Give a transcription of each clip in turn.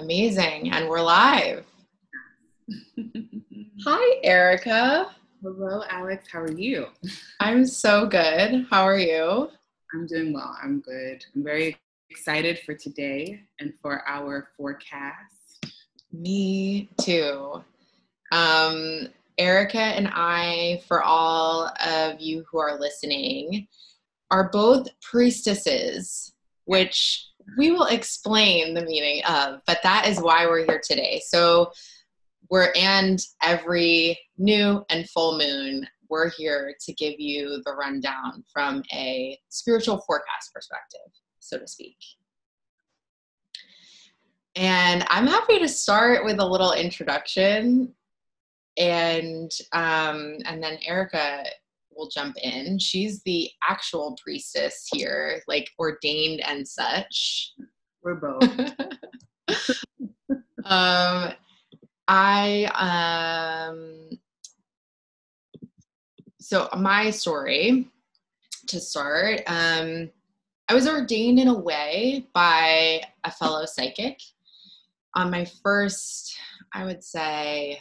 Amazing. And we're live. Hi, Erica. Hello, Alex. How are you? I'm so good. How are you? I'm doing well. I'm good. I'm very excited for today and for our forecast. Me too. Um, Erica and I, for all of you who are listening, are both priestesses, which we will explain the meaning of, but that is why we're here today. So, we're and every new and full moon, we're here to give you the rundown from a spiritual forecast perspective, so to speak. And I'm happy to start with a little introduction, and um, and then Erica will jump in. She's the actual priestess here, like ordained and such. We're both. um, I um, so my story to start. Um, I was ordained in a way by a fellow psychic on my first, I would say,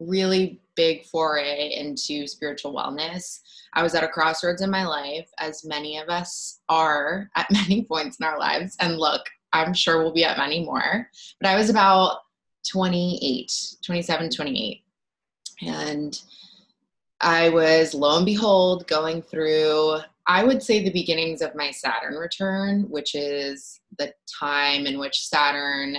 really big foray into spiritual wellness. I was at a crossroads in my life, as many of us are at many points in our lives. And look, I'm sure we'll be at many more. But I was about 28, 27, 28. And I was, lo and behold, going through, I would say, the beginnings of my Saturn return, which is the time in which Saturn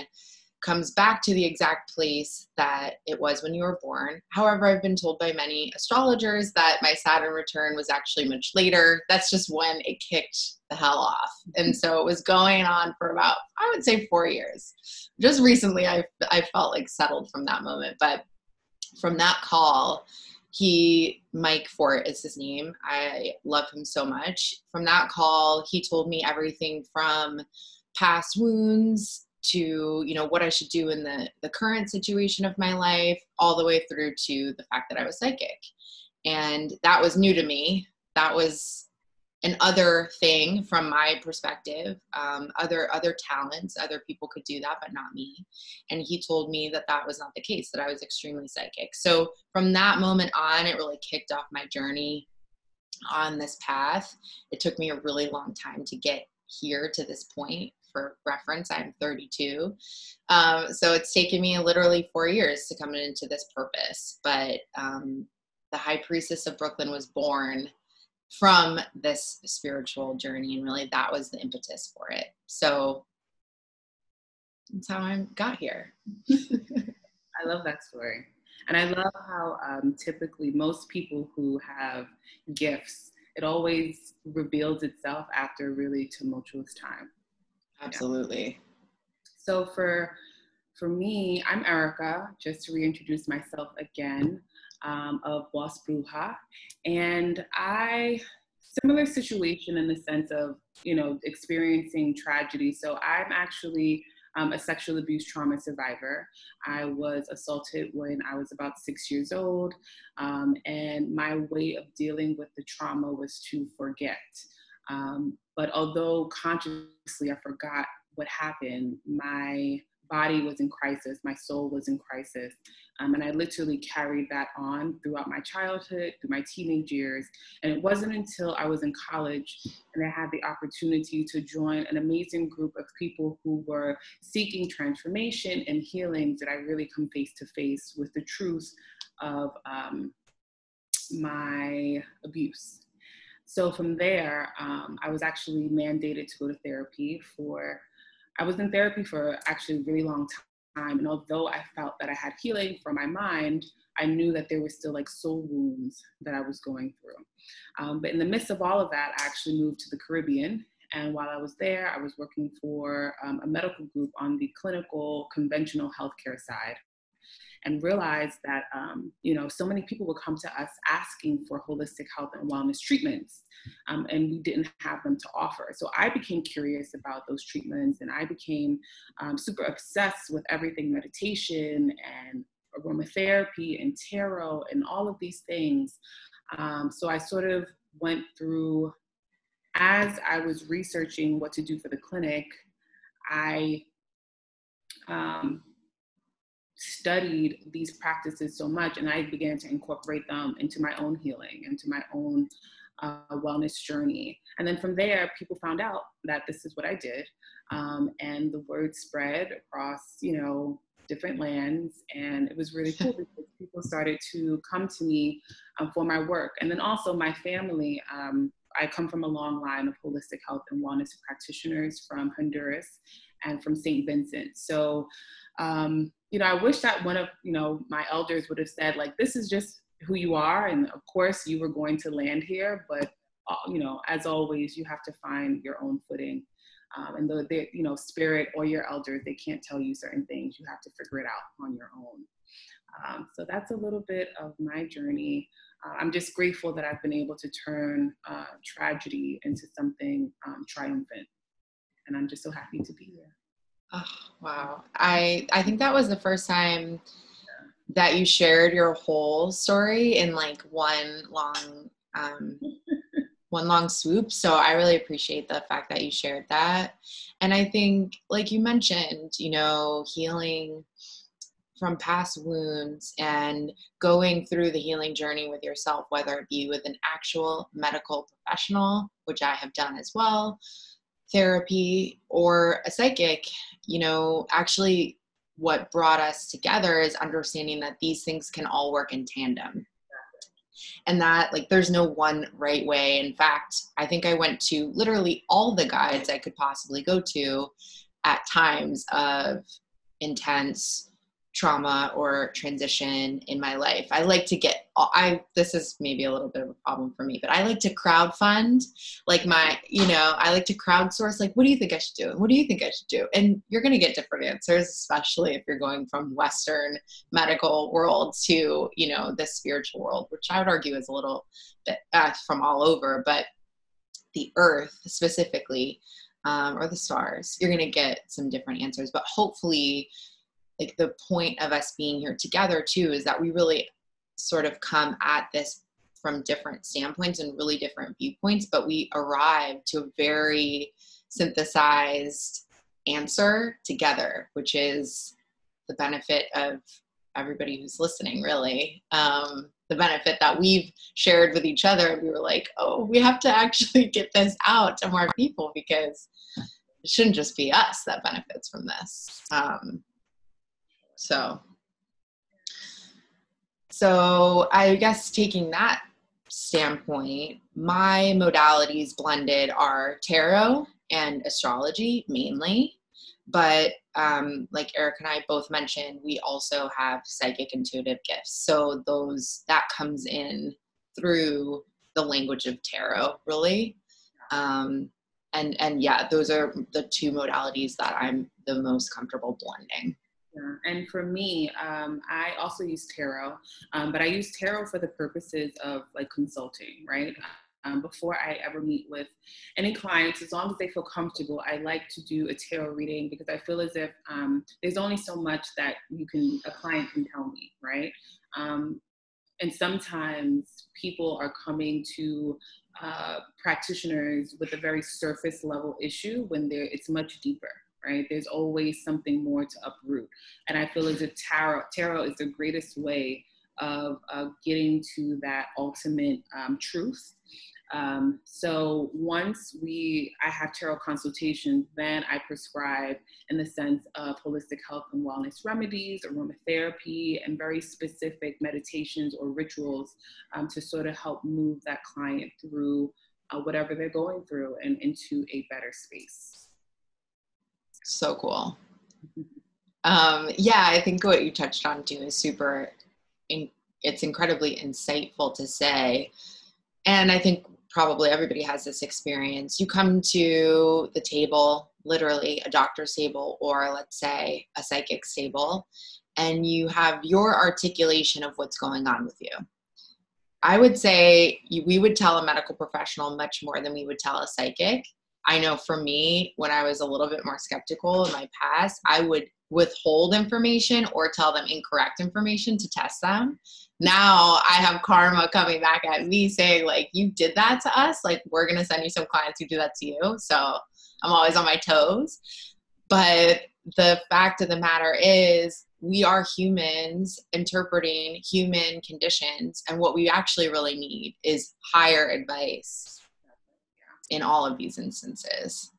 comes back to the exact place that it was when you were born. However, I've been told by many astrologers that my Saturn return was actually much later. That's just when it kicked the hell off. And mm-hmm. so it was going on for about, I would say, four years. Just recently, I, I felt like settled from that moment. But from that call, he, Mike Fort is his name. I love him so much. From that call, he told me everything from past wounds to you know what i should do in the the current situation of my life all the way through to the fact that i was psychic. And that was new to me. That was an other thing from my perspective. Um, other other talents other people could do that but not me. And he told me that that was not the case that i was extremely psychic. So from that moment on it really kicked off my journey on this path. It took me a really long time to get here to this point for reference, I'm 32. Um, so it's taken me literally four years to come into this purpose. But um, the High Priestess of Brooklyn was born from this spiritual journey, and really that was the impetus for it. So that's how I got here. I love that story. And I love how um, typically most people who have gifts, it always reveals itself after a really tumultuous time. Absolutely. So for for me, I'm Erica, just to reintroduce myself again, um, of Boss Bruja. And I, similar situation in the sense of, you know, experiencing tragedy. So I'm actually um, a sexual abuse trauma survivor. I was assaulted when I was about six years old. Um, and my way of dealing with the trauma was to forget. Um, but although consciously I forgot what happened, my body was in crisis, my soul was in crisis. Um, and I literally carried that on throughout my childhood, through my teenage years. And it wasn't until I was in college and I had the opportunity to join an amazing group of people who were seeking transformation and healing that I really come face to face with the truth of um, my abuse. So from there, um, I was actually mandated to go to therapy for, I was in therapy for actually a really long time. And although I felt that I had healing for my mind, I knew that there were still like soul wounds that I was going through. Um, but in the midst of all of that, I actually moved to the Caribbean. And while I was there, I was working for um, a medical group on the clinical conventional healthcare side and realized that um, you know so many people would come to us asking for holistic health and wellness treatments um, and we didn't have them to offer. So i became curious about those treatments and i became um, super obsessed with everything meditation and aromatherapy and tarot and all of these things. Um, so i sort of went through as i was researching what to do for the clinic i um, studied these practices so much and I began to incorporate them into my own healing, into my own uh, wellness journey. And then from there, people found out that this is what I did. Um, and the word spread across, you know, different lands. And it was really cool because people started to come to me um, for my work. And then also my family. Um, I come from a long line of holistic health and wellness practitioners from Honduras and from St. Vincent. So, um, you know, I wish that one of, you know, my elders would have said, like, this is just who you are. And of course, you were going to land here, but, uh, you know, as always, you have to find your own footing. Um, and the, the, you know, spirit or your elders, they can't tell you certain things. You have to figure it out on your own. Um, so that's a little bit of my journey. Uh, I'm just grateful that I've been able to turn uh, tragedy into something um, triumphant. And I'm just so happy to be here. Oh, wow. I, I think that was the first time that you shared your whole story in like one long um, one long swoop. So I really appreciate the fact that you shared that. And I think, like you mentioned, you know, healing from past wounds and going through the healing journey with yourself, whether it be with an actual medical professional, which I have done as well, therapy, or a psychic, you know, actually what brought us together is understanding that these things can all work in tandem. And that like there's no one right way. In fact i think i went to literally all the guides i could possibly go to at times of intense trauma or transition in my life. I like to get I this is maybe a little bit of a problem for me, but I like to crowd fund like my, you know, I like to crowdsource like what do you think I should do? And what do you think I should do? And you're going to get different answers especially if you're going from western medical world to, you know, the spiritual world, which I would argue is a little bit uh, from all over, but the earth specifically um, or the stars, you're going to get some different answers, but hopefully like the point of us being here together too is that we really sort of come at this from different standpoints and really different viewpoints but we arrive to a very synthesized answer together which is the benefit of everybody who's listening really. Um, the benefit that we've shared with each other we were like oh we have to actually get this out to more people because it shouldn't just be us that benefits from this. Um, so, so I guess taking that standpoint, my modalities blended are tarot and astrology mainly. But um, like Erica and I both mentioned, we also have psychic intuitive gifts. So those that comes in through the language of tarot, really. Um, and and yeah, those are the two modalities that I'm the most comfortable blending. Yeah. And for me, um, I also use tarot, um, but I use tarot for the purposes of like consulting, right? Um, before I ever meet with any clients, as long as they feel comfortable, I like to do a tarot reading because I feel as if um, there's only so much that you can, a client can tell me, right? Um, and sometimes people are coming to uh, practitioners with a very surface level issue when it's much deeper right? There's always something more to uproot. And I feel as if tarot, tarot is the greatest way of getting to that ultimate um, truth. Um, so once we, I have tarot consultations, then I prescribe in the sense of holistic health and wellness remedies, aromatherapy, and very specific meditations or rituals um, to sort of help move that client through uh, whatever they're going through and into a better space. So cool. Um, yeah, I think what you touched on too is super. In, it's incredibly insightful to say, and I think probably everybody has this experience. You come to the table, literally a doctor's table, or let's say a psychic's table, and you have your articulation of what's going on with you. I would say we would tell a medical professional much more than we would tell a psychic I know for me, when I was a little bit more skeptical in my past, I would withhold information or tell them incorrect information to test them. Now I have karma coming back at me saying, like, you did that to us. Like, we're going to send you some clients who do that to you. So I'm always on my toes. But the fact of the matter is we are humans interpreting human conditions and what we actually really need is higher advice in all of these instances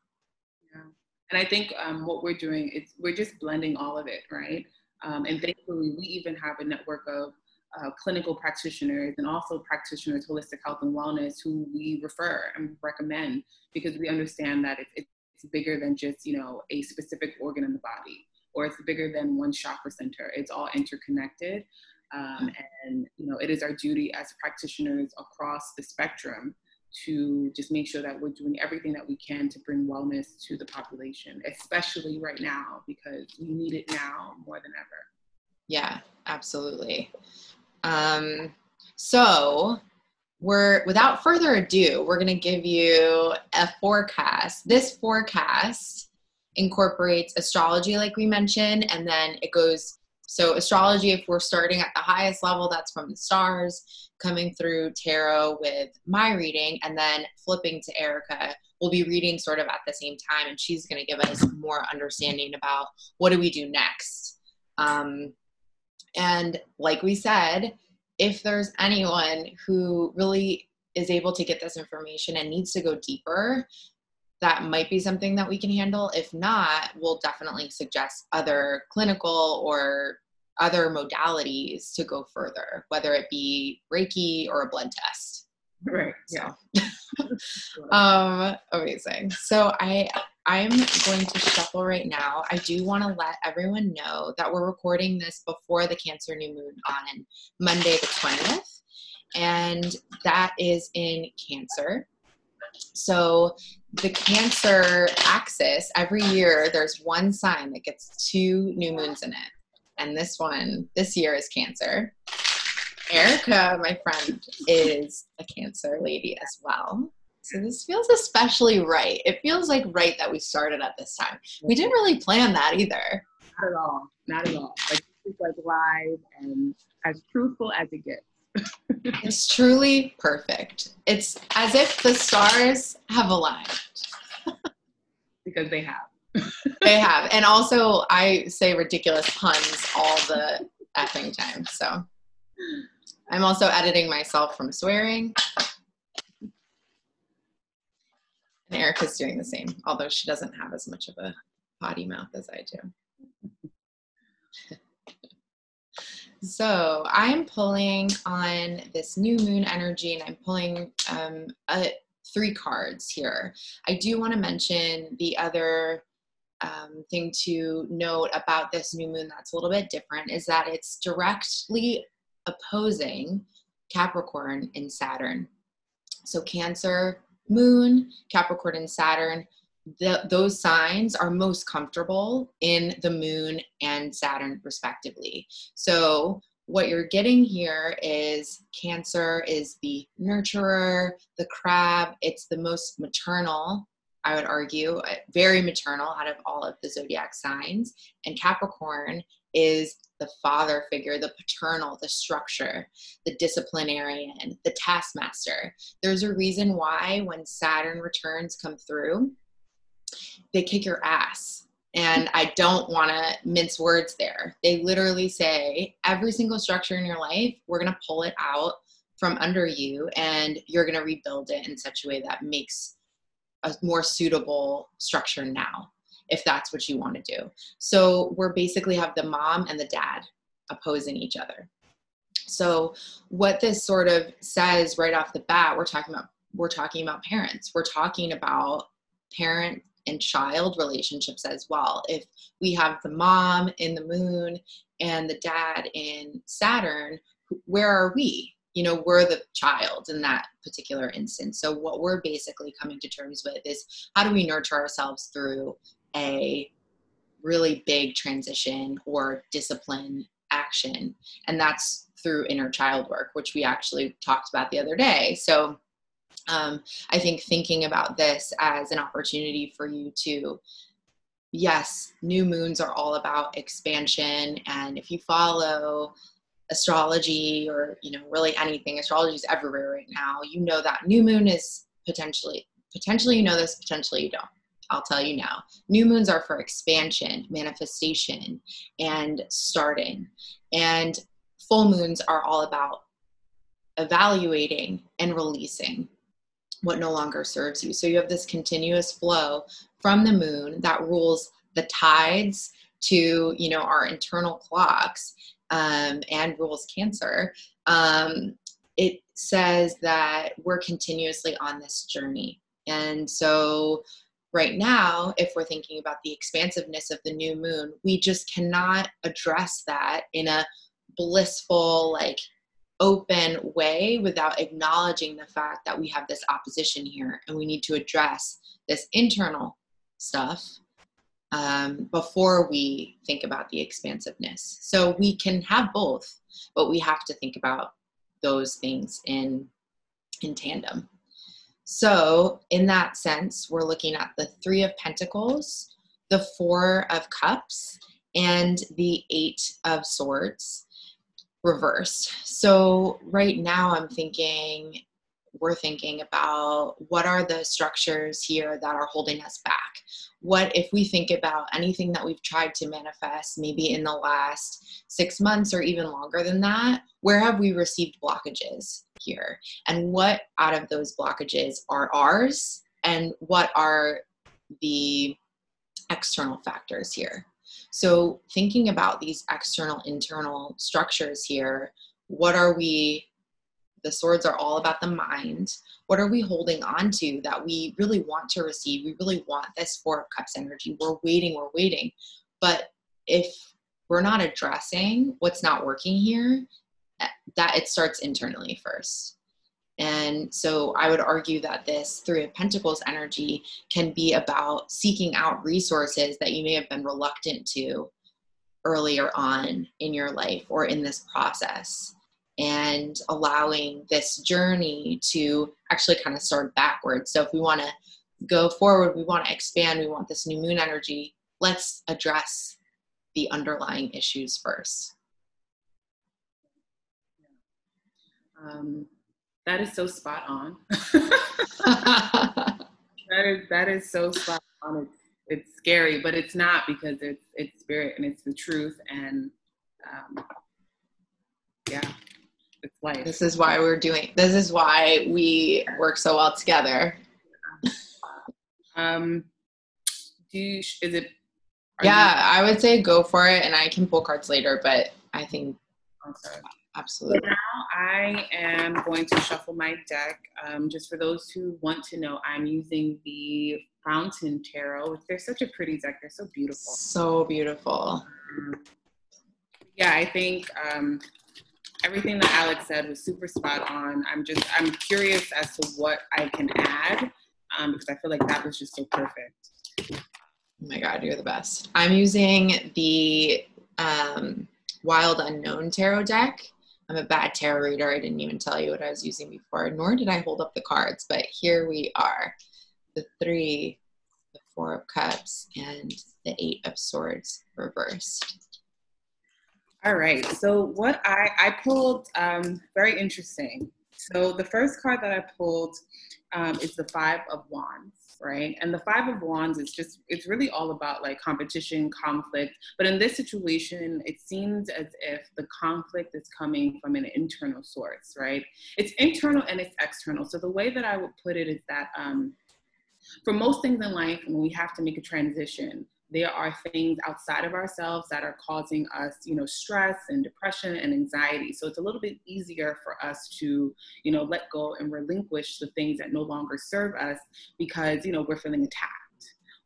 yeah. and i think um, what we're doing is we're just blending all of it right um, and thankfully we even have a network of uh, clinical practitioners and also practitioners holistic health and wellness who we refer and recommend because we understand that it's, it's bigger than just you know a specific organ in the body or it's bigger than one chakra center. It's all interconnected. Um, and you know, it is our duty as practitioners across the spectrum to just make sure that we're doing everything that we can to bring wellness to the population, especially right now because we need it now more than ever. Yeah, absolutely. Um, so we're without further ado, we're going to give you a forecast. This forecast incorporates astrology, like we mentioned, and then it goes. So, astrology, if we're starting at the highest level, that's from the stars, coming through tarot with my reading, and then flipping to Erica. We'll be reading sort of at the same time, and she's going to give us more understanding about what do we do next. Um, and like we said, if there's anyone who really is able to get this information and needs to go deeper, that might be something that we can handle. If not, we'll definitely suggest other clinical or other modalities to go further, whether it be Reiki or a blood test. Right. Yeah. um, amazing. So I I'm going to shuffle right now. I do want to let everyone know that we're recording this before the Cancer New Moon on Monday the 20th. And that is in Cancer. So the cancer axis every year there's one sign that gets two new moons in it. And this one this year is cancer. Erica my friend is a cancer lady as well. So this feels especially right. It feels like right that we started at this time. We didn't really plan that either. Not at all. Not at all. Like like live and as truthful as it gets it's truly perfect. It's as if the stars have aligned. because they have. they have. And also, I say ridiculous puns all the effing time. So I'm also editing myself from swearing. And Erica's doing the same, although she doesn't have as much of a potty mouth as I do. So I'm pulling on this new moon energy and I'm pulling um, a, three cards here. I do want to mention the other um, thing to note about this new moon that's a little bit different is that it's directly opposing Capricorn and Saturn. So Cancer moon, Capricorn and Saturn, the, those signs are most comfortable in the moon and Saturn, respectively. So, what you're getting here is Cancer is the nurturer, the crab, it's the most maternal. I would argue, uh, very maternal out of all of the zodiac signs. And Capricorn is the father figure, the paternal, the structure, the disciplinarian, the taskmaster. There's a reason why when Saturn returns come through, they kick your ass. And I don't want to mince words there. They literally say every single structure in your life, we're going to pull it out from under you and you're going to rebuild it in such a way that makes a more suitable structure now, if that's what you want to do. So we're basically have the mom and the dad opposing each other. So what this sort of says right off the bat, we're talking about we're talking about parents. We're talking about parent and child relationships as well. If we have the mom in the moon and the dad in Saturn, where are we? You know, we're the child in that particular instance. So, what we're basically coming to terms with is how do we nurture ourselves through a really big transition or discipline action? And that's through inner child work, which we actually talked about the other day. So, um, I think thinking about this as an opportunity for you to, yes, new moons are all about expansion. And if you follow astrology or, you know, really anything, astrology is everywhere right now, you know that new moon is potentially, potentially you know this, potentially you don't. I'll tell you now. New moons are for expansion, manifestation, and starting. And full moons are all about evaluating and releasing what no longer serves you. So you have this continuous flow from the moon that rules the tides to you know our internal clocks um, and rules cancer. Um, it says that we're continuously on this journey, and so right now, if we're thinking about the expansiveness of the new moon, we just cannot address that in a blissful like open way without acknowledging the fact that we have this opposition here and we need to address this internal stuff um, before we think about the expansiveness. So we can have both, but we have to think about those things in in tandem. So in that sense, we're looking at the three of pentacles, the four of cups, and the eight of swords reversed. So right now I'm thinking we're thinking about what are the structures here that are holding us back? What if we think about anything that we've tried to manifest maybe in the last six months or even longer than that? Where have we received blockages here? And what out of those blockages are ours? And what are the external factors here so thinking about these external internal structures here what are we the swords are all about the mind. What are we holding on to that we really want to receive? We really want this Four of Cups energy. We're waiting, we're waiting. But if we're not addressing what's not working here, eh, that it starts internally first. And so I would argue that this Three of Pentacles energy can be about seeking out resources that you may have been reluctant to earlier on in your life or in this process and allowing this journey to actually kind of start backwards. So if we want to go forward, we want to expand, we want this new moon energy, let's address the underlying issues first. Um, that is so spot on. that is that is so spot on. It's, it's scary, but it's not because it's it's spirit and it's the truth. And um, yeah, it's life. This is why we're doing. This is why we work so well together. Um, do you, is it? Yeah, you, I would say go for it, and I can pull cards later. But I think okay. Absolutely. Now I am going to shuffle my deck. Um, just for those who want to know, I'm using the Fountain Tarot. They're such a pretty deck. They're so beautiful. So beautiful. Um, yeah, I think um, everything that Alex said was super spot on. I'm just I'm curious as to what I can add um, because I feel like that was just so perfect. Oh my god, you're the best. I'm using the um, Wild Unknown Tarot deck. I'm a bad tarot reader. I didn't even tell you what I was using before, nor did I hold up the cards. But here we are the three, the Four of Cups, and the Eight of Swords reversed. All right. So what I I pulled um, very interesting. So the first card that I pulled um, is the Five of Wands, right? And the Five of Wands is just it's really all about like competition, conflict. But in this situation, it seems as if the conflict is coming from an internal source, right? It's internal and it's external. So the way that I would put it is that um, for most things in life, when we have to make a transition, there are things outside of ourselves that are causing us you know stress and depression and anxiety. So it's a little bit easier for us to you know let go and relinquish the things that no longer serve us because you know we're feeling attacked.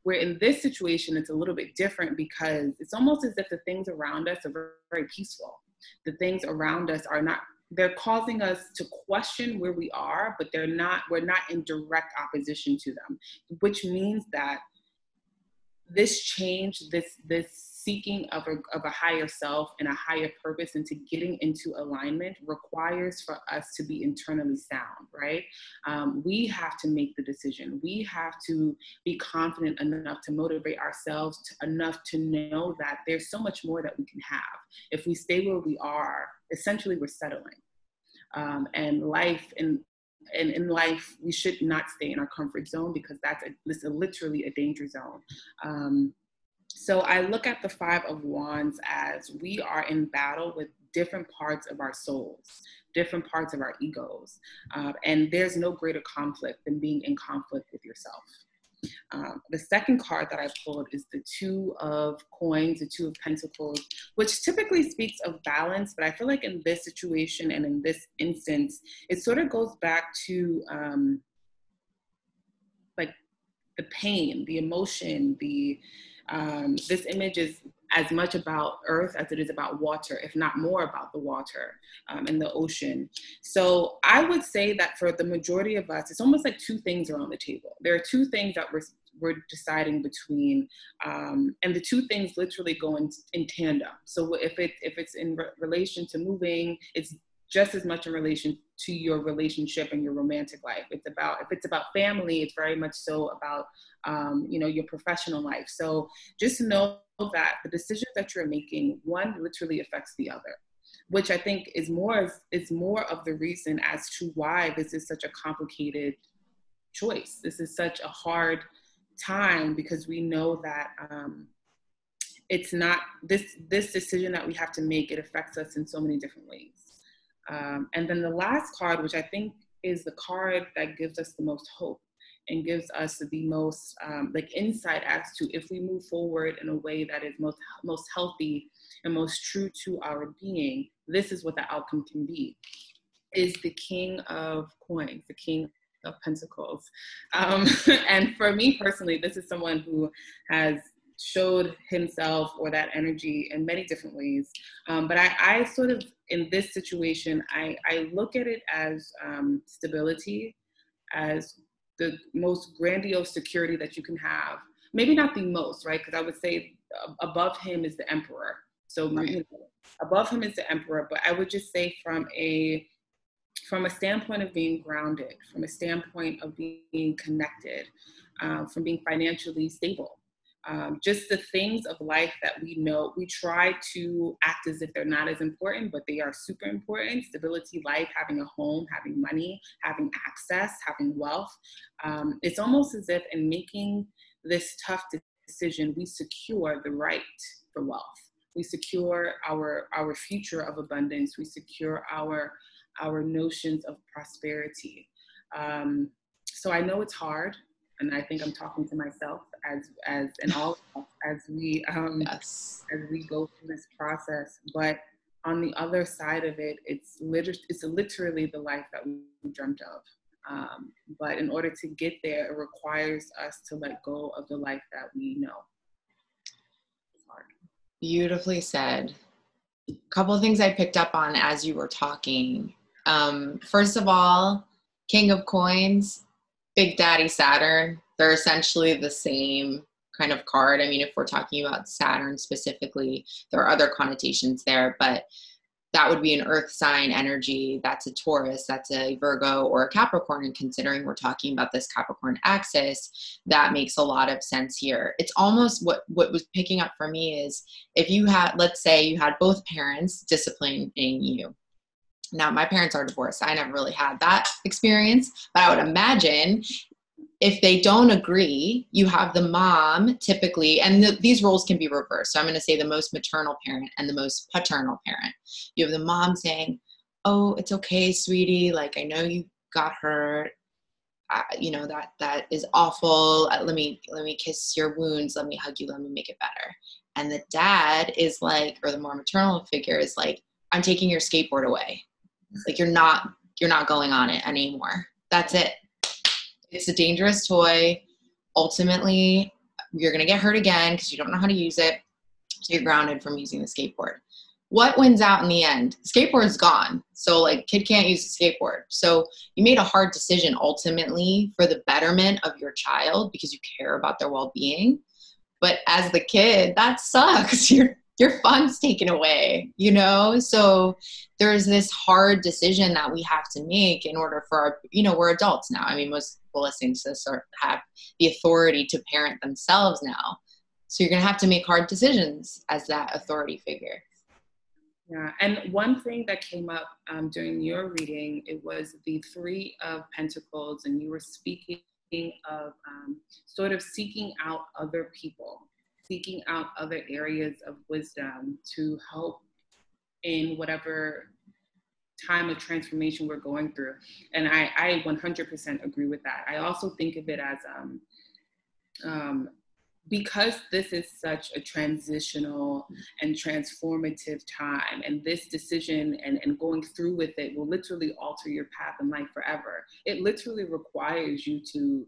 Where in this situation it's a little bit different because it's almost as if the things around us are very, peaceful. The things around us are not they're causing us to question where we are but they're not we're not in direct opposition to them which means that this change, this this seeking of a, of a higher self and a higher purpose into getting into alignment requires for us to be internally sound right? Um, we have to make the decision. We have to be confident enough to motivate ourselves to, enough to know that there's so much more that we can have. If we stay where we are essentially we're settling. Um, and life in and in life, we should not stay in our comfort zone because that's a, literally a danger zone. Um, so I look at the Five of Wands as we are in battle with different parts of our souls, different parts of our egos. Uh, and there's no greater conflict than being in conflict with yourself. Um, the second card that I pulled is the Two of Coins, the Two of Pentacles, which typically speaks of balance, but I feel like in this situation and in this instance, it sort of goes back to um, like the pain, the emotion, the um, this image is as much about earth as it is about water, if not more about the water um, and the ocean. So I would say that for the majority of us, it's almost like two things are on the table. There are two things that we're, we're deciding between, um, and the two things literally go in, in tandem. So if, it, if it's in re- relation to moving, it's just as much in relation to your relationship and your romantic life. It's about if it's about family, it's very much so about um, you know your professional life. So just know that the decisions that you're making, one literally affects the other, which I think is more is more of the reason as to why this is such a complicated choice. This is such a hard time because we know that um, it's not this this decision that we have to make. It affects us in so many different ways. Um, and then the last card, which I think is the card that gives us the most hope and gives us the most um, like insight as to if we move forward in a way that is most most healthy and most true to our being, this is what the outcome can be. Is the king of coins, the king of pentacles. Um, and for me personally, this is someone who has showed himself or that energy in many different ways. Um, but I, I, sort of, in this situation, I, I look at it as um, stability, as the most grandiose security that you can have. Maybe not the most, right? Because I would say above him is the emperor. So right. you know, above him is the emperor. But I would just say from a from a standpoint of being grounded, from a standpoint of being connected, uh, from being financially stable, um, just the things of life that we know we try to act as if they're not as important but they are super important. Stability life having a home having money having access having wealth. Um, it's almost as if in making this tough decision we secure the right for wealth. We secure our our future of abundance. We secure our our notions of prosperity. Um, so i know it's hard and I think I'm talking to myself as as and all as we um, yes. as we go through this process. But on the other side of it, it's literally it's literally the life that we dreamt of. Um, but in order to get there, it requires us to let go of the life that we know. It's hard. Beautifully said. A couple of things I picked up on as you were talking. Um, first of all, King of Coins Big Daddy Saturn, they're essentially the same kind of card. I mean, if we're talking about Saturn specifically, there are other connotations there, but that would be an earth sign energy. That's a Taurus, that's a Virgo or a Capricorn. And considering we're talking about this Capricorn axis, that makes a lot of sense here. It's almost what, what was picking up for me is if you had, let's say you had both parents disciplining you, now, my parents are divorced. I never really had that experience, but I would imagine if they don't agree, you have the mom typically, and the, these roles can be reversed. So I'm going to say the most maternal parent and the most paternal parent. You have the mom saying, "Oh, it's okay, sweetie. Like I know you got hurt. You know that that is awful. Uh, let me let me kiss your wounds. Let me hug you. Let me make it better." And the dad is like, or the more maternal figure is like, "I'm taking your skateboard away." Like you're not you're not going on it anymore. That's it. It's a dangerous toy. Ultimately, you're going to get hurt again because you don't know how to use it. So you're grounded from using the skateboard. What wins out in the end? Skateboard's gone. So like kid can't use the skateboard. So you made a hard decision ultimately for the betterment of your child because you care about their well-being. But as the kid, that sucks. You're your fun's taken away, you know? So there's this hard decision that we have to make in order for our, you know, we're adults now. I mean, most people listening to this are, have the authority to parent themselves now. So you're going to have to make hard decisions as that authority figure. Yeah, and one thing that came up um, during your reading, it was the Three of Pentacles, and you were speaking of um, sort of seeking out other people, seeking out other areas of wisdom to help in whatever time of transformation we're going through. And I, I 100% agree with that. I also think of it as um, um, because this is such a transitional and transformative time, and this decision and, and going through with it will literally alter your path in life forever. It literally requires you to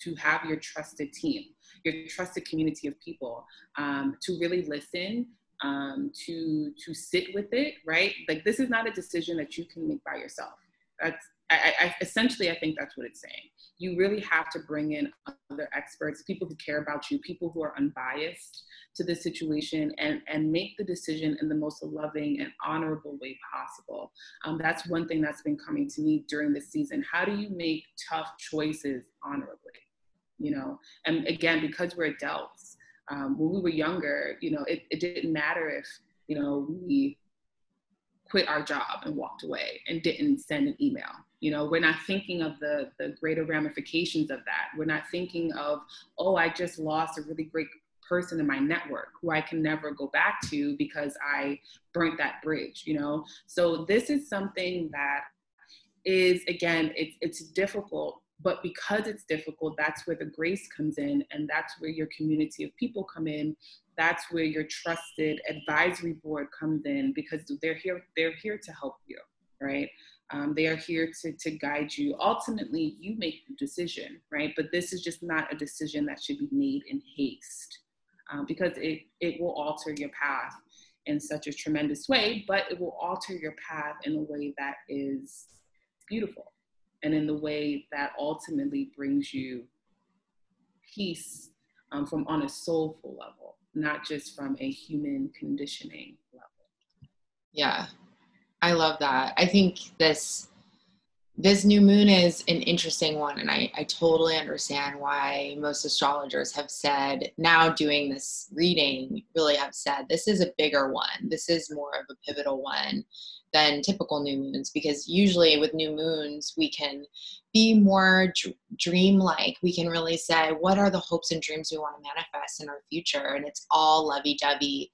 to have your trusted team, your trusted community of people, um, to really listen, um, to to sit with it. Right? Like this is not a decision that you can make by yourself. That's I, I, essentially, I think that's what it's saying. You really have to bring in other experts, people who care about you, people who are unbiased to the situation, and and make the decision in the most loving and honorable way possible. Um, that's one thing that's been coming to me during this season. How do you make tough choices honorably? You know, and again, because we're adults, um, when we were younger, you know, it, it didn't matter if you know we quit our job and walked away and didn't send an email. You know we're not thinking of the the greater ramifications of that. We're not thinking of oh i just lost a really great person in my network who i can never go back to because i burnt that bridge you know? So this is something that is again it's it's difficult but because it's difficult that's where the grace comes in and that's where your community of people come in that's where your trusted advisory board comes in because they're here they're here to help you right um, they are here to, to guide you. Ultimately, you make the decision, right? But this is just not a decision that should be made in haste um, because it, it will alter your path in such a tremendous way, but it will alter your path in a way that is beautiful and in the way that ultimately brings you peace um, from on a soulful level, not just from a human conditioning level. Yeah, I love that. I think this this new moon is an interesting one and I, I totally understand why most astrologers have said now doing this reading really have said this is a bigger one this is more of a pivotal one than typical new moons because usually with new moons we can be more dr- dreamlike. We can really say what are the hopes and dreams we want to manifest in our future? And it's all lovey-dovey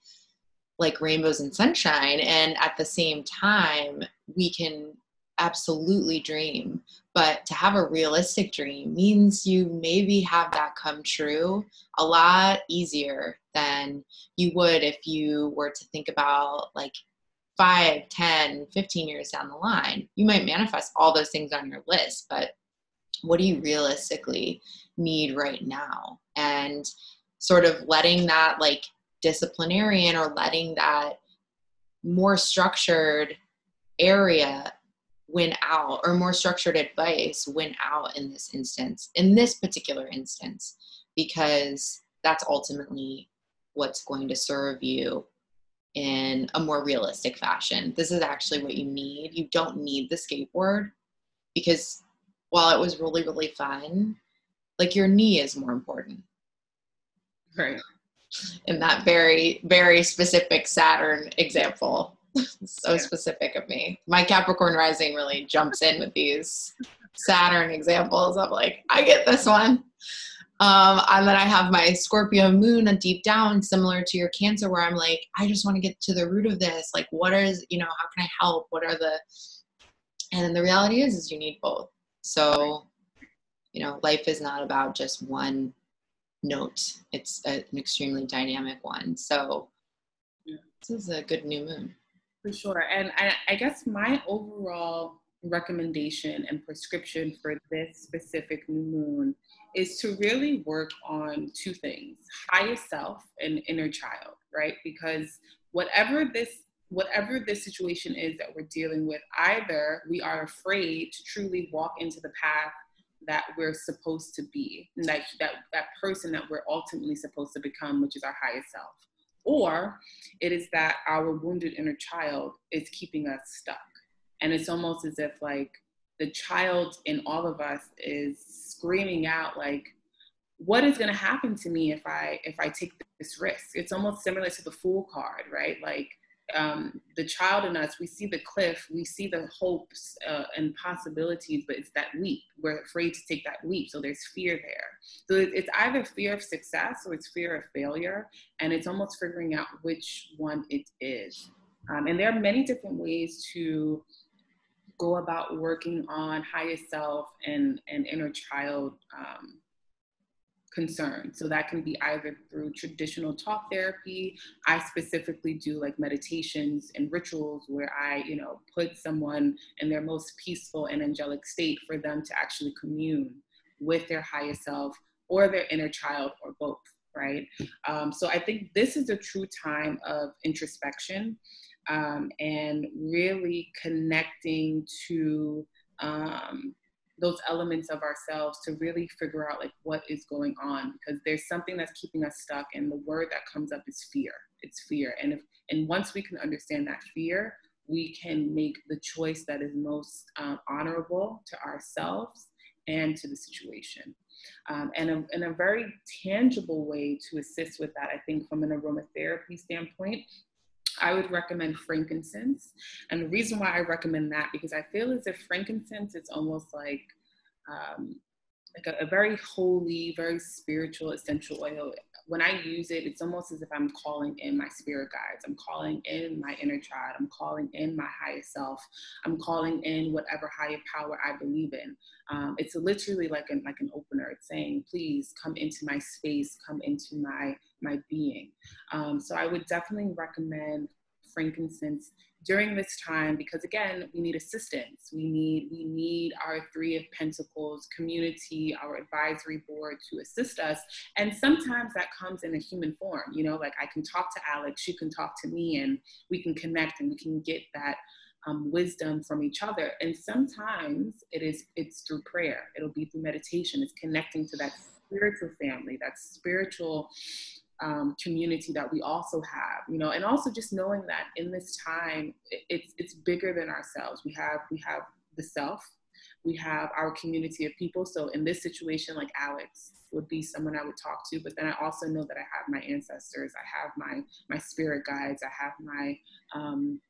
like rainbows and sunshine. And at the same time we can absolutely dream. But to have a realistic dream means you maybe have that come true a lot easier than you would if you were to think about like 5 10 15 years down the line you might manifest all those things on your list but what do you realistically need right now? And sort of letting that like disciplinarian or letting that more structured area win out or more structured advice win out in this instance in this particular instance because that's ultimately what's going to serve you in a more realistic fashion. This is actually what you need. You don't need the skateboard because while it was really really fun like your knee is more important. Right. In that very very specific saturn example so yeah. specific of me. My capricorn rising really jumps in with these saturn examples. I'm like i get this one um, and then i have my scorpio moon deep down similar to your cancer where i'm like i just want to get to the root of this like what is you know how can i help what are the and then the reality is is you need both so you know life is not about just one note. It's a, an extremely dynamic one. So yeah. this is a good new moon. For sure. And I, I guess my overall recommendation and prescription for this specific new moon is to really work on two things highest self and inner child, right? Because whatever this whatever this situation is that we're dealing with, either we are afraid to truly walk into the path that we're supposed to be, and that, that, that person that we're ultimately supposed to become, which is our highest self. Or it is that our wounded inner child is keeping us stuck. And it's almost as if like the child in all of us is screaming out like, what is going to happen to me if I if I take this risk? It's almost similar to the fool card, right? Like um, the child in us, we see the cliff, we see the hopes uh, and possibilities, but it's that leap. We're afraid to take that leap. So there's fear there. So it's either fear of success or it's fear of failure. And it's almost figuring out which one it is. Um, and there are many different ways to go about working on higher self and, and inner child um, concern. So that can be either through traditional talk therapy. I specifically do like meditations and rituals where I, you know, put someone in their most peaceful and angelic state for them to actually commune with their higher self or their inner child or both, right? Um, so I think this is a true time of introspection um, and really connecting to um, those elements of ourselves to really figure out like what is going on because there's something that's keeping us stuck and the word that comes up is fear. It's fear. And if and once we can understand that fear we can make the choice that is most um, honorable to ourselves and to the situation. Um, and a, in a very tangible way to assist with that i think from an aromatherapy standpoint I would recommend frankincense. And the reason why I recommend that, because I feel as if frankincense is almost like, um, like a, a, very holy, very spiritual essential oil. When I use it, it's almost as if I'm calling in my spirit guides. I'm calling in my inner child. I'm calling in my highest self. I'm calling in whatever higher power I believe in. Um, it's literally like an like an opener. It's saying, "Please come into my space. Come into my my being." Um, so I would definitely recommend frankincense during this time because again we need assistance. We need we need our three of pentacles community our advisory board to assist us. And sometimes that comes in a human form you know like i can talk to alex you can talk to me and we can connect and we can get that um, wisdom from each other. And sometimes it is it's through prayer. It'll be through meditation. It's connecting to that spiritual family that spiritual um, community that we also have, you know, and also just knowing that in this time, it's it's bigger than ourselves. We have we have the self, we have our community of people. So in this situation, like Alex would be someone I would talk to, but then I also know that I have my ancestors, I have my my spirit guides, I have my um,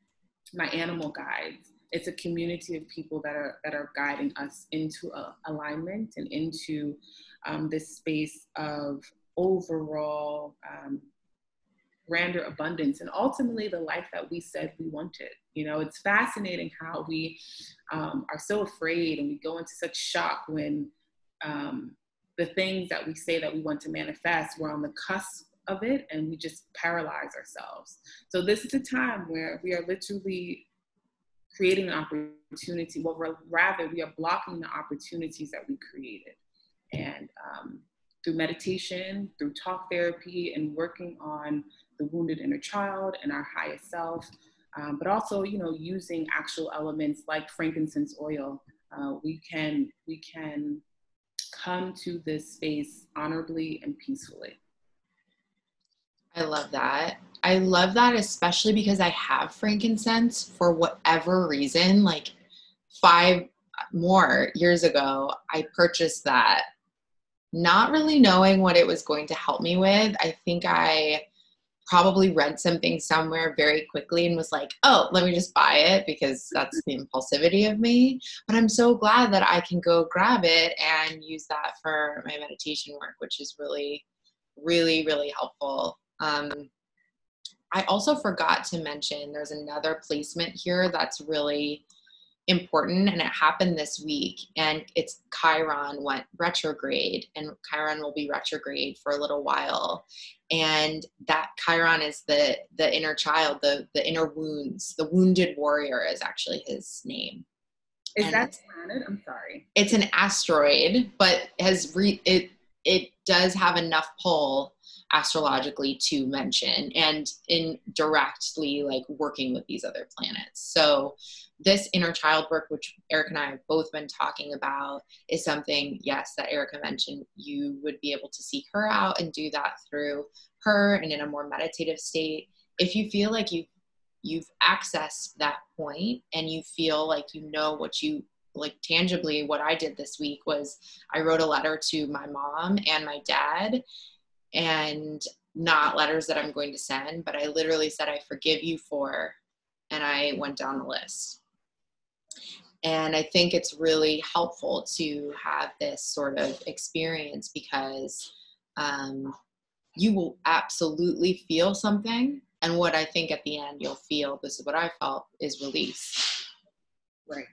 my animal guides. It's a community of people that are that are guiding us into alignment and into um, this space of overall um, grander abundance and ultimately the life that we said we wanted. You know, it's fascinating how we um, are so afraid and we go into such shock when um, the things that we say that we want to manifest, we're on the cusp of it and we just paralyze ourselves. So, this is a time where we are literally creating an opportunity. Well, rather, we are blocking the opportunities that we created. And um, through meditation, through talk therapy, and working on the wounded inner child and our highest self, um, but also, you know, using actual elements like frankincense oil, uh, we can we can come to this space honorably and peacefully. I love that. I love that, especially because I have frankincense for whatever reason. Like five more years ago, I purchased that not really knowing what it was going to help me with. I think I probably read something somewhere very quickly and was like, oh, let me just buy it because that's the impulsivity of me. But I'm so glad that I can go grab it and use that for my meditation work, which is really, really, really helpful. Um, I also forgot to mention there's another placement here that's really important and it happened this week and it's chiron went retrograde and chiron will be retrograde for a little while. And that chiron is the the inner child the the inner wounds the wounded warrior is actually his name. Is and that planet? I'm sorry. It's an asteroid but has re it it does have enough pull astrologically to mention and in directly like working with these other planets. So this inner child work, which Erica and I have both been talking about, is something, yes, that Erica mentioned. You would be able to seek her out and do that through her and in a more meditative state. If you feel like you've you've accessed that point and you feel like you know what you like tangibly what I did this week was I wrote a letter to my mom and my dad and not letters that I'm going to send, but I literally said, I forgive you for, and I went down the list. And I think it's really helpful to have this sort of experience because um, you will absolutely feel something. And what I think at the end you'll feel, this is what I felt, is release. Right.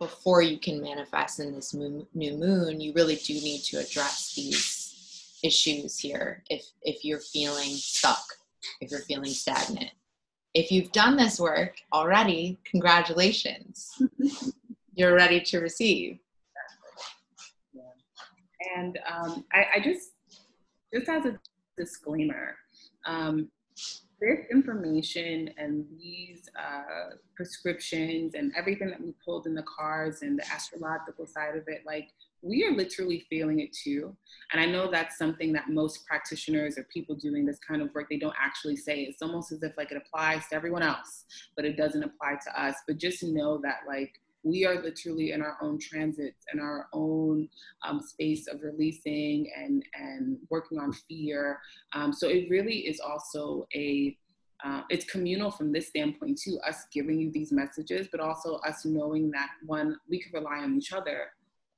Before you can manifest in this moon, new moon, you really do need to address these issues here if if you're feeling stuck, if you're feeling stagnant. If you've done this work already, congratulations. you're ready to receive. Yeah. And um, I, I just just as a disclaimer, um, this information and these uh, prescriptions and everything that we pulled in the cards and the astrological side of it, like we are literally feeling it too. And I know that's something that most practitioners or people doing this kind of work, they don't actually say. It's almost as if like it applies to everyone else, but it doesn't apply to us. But just know that like we are literally in our own transits in our own um, space of releasing and and working on fear um, so it really is also a uh, it's communal from this standpoint too us giving you these messages but also us knowing that one we can rely on each other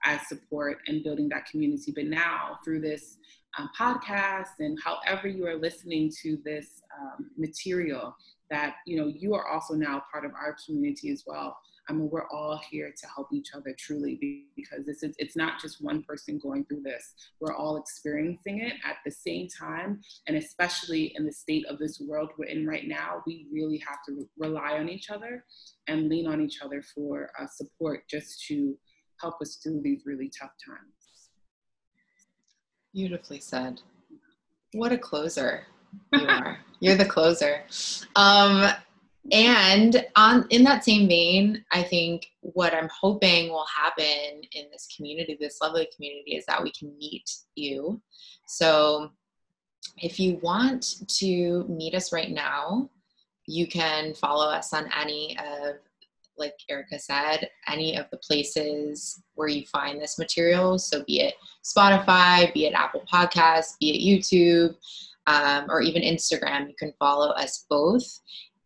as support and building that community but now through this um, podcast and however you are listening to this um, material that you know you are also now part of our community as well I mean, we're all here to help each other truly because this is, it's not just one person going through this. We're all experiencing it at the same time. And especially in the state of this world we're in right now, we really have to rely on each other and lean on each other for uh, support just to help us through these really tough times. Beautifully said. What a closer you are. You're the closer. Um, and on in that same vein i think what i'm hoping will happen in this community this lovely community is that we can meet you so if you want to meet us right now you can follow us on any of like erica said any of the places where you find this material so be it spotify be it apple Podcasts, be it youtube um, or even instagram you can follow us both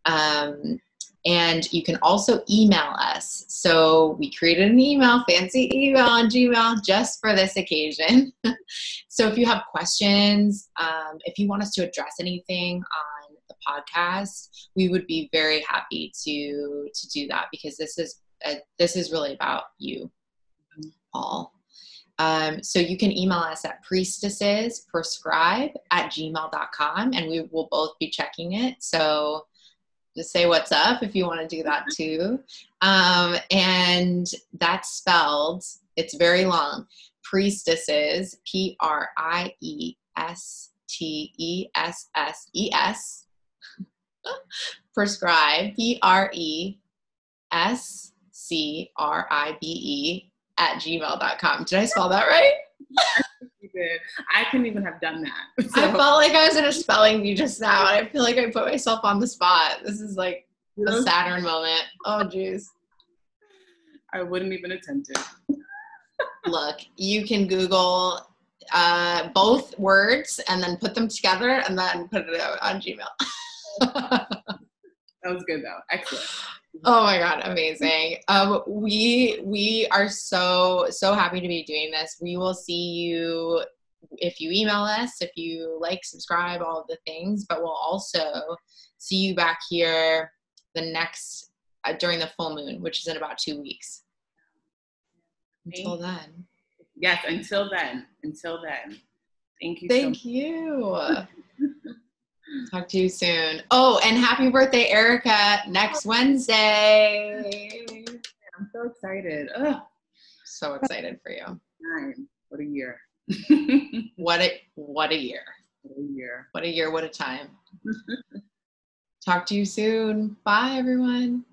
um, and you can also email us. So we created an email, fancy email on Gmail just for this occasion. so if you have questions, um, if you want us to address anything the podcast, we would be very happy to to do that because this is a, this is really about you all. Um, so you can email us at priestessesprescribe at gmail.com and we will both be checking it. So just say what's up if you want to do that too. Um, and that's spelled, it's very long. Priestesses, P R I E S T E S S E S. Prescribe, P R E S C R I B E at gmail.com. Did I spell that right? did. I couldn't even have done that. So. I felt like I was in a spelling bee just now, and I feel like I put myself on the spot. This is like a Saturn moment. Oh, jeez. I wouldn't even attempt it. Look, you can Google uh, both words and then put them together and then put it out on Gmail. that was good though. Excellent. Oh my god, amazing. Um, we we are so so happy to be doing this. We will see you if you email us, if you like, subscribe, all of the things. But we'll also see you back here the next uh, during the full moon, which is in about two weeks. Until then. Yes, until then. Until then. Thank you. Thank so you. Talk to you soon. Oh, and happy birthday, Erica, next Wednesday. I'm so excited. Ugh. So excited for you. Nine. What a year. what a what a year. What a year. What a year, what a time. Talk to you soon. Bye everyone.